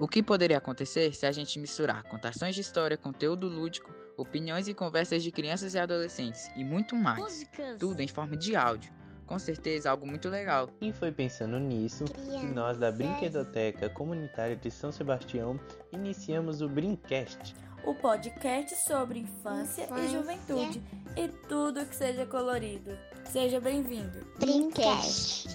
O que poderia acontecer se a gente misturar contações de história, conteúdo lúdico, opiniões e conversas de crianças e adolescentes e muito mais? Músicas. Tudo em forma de áudio. Com certeza algo muito legal. E foi pensando nisso que nós da Brinquedoteca Comunitária de São Sebastião iniciamos o Brincast. o podcast sobre infância, Infância. e juventude e tudo que seja colorido. Seja bem-vindo! Brincast.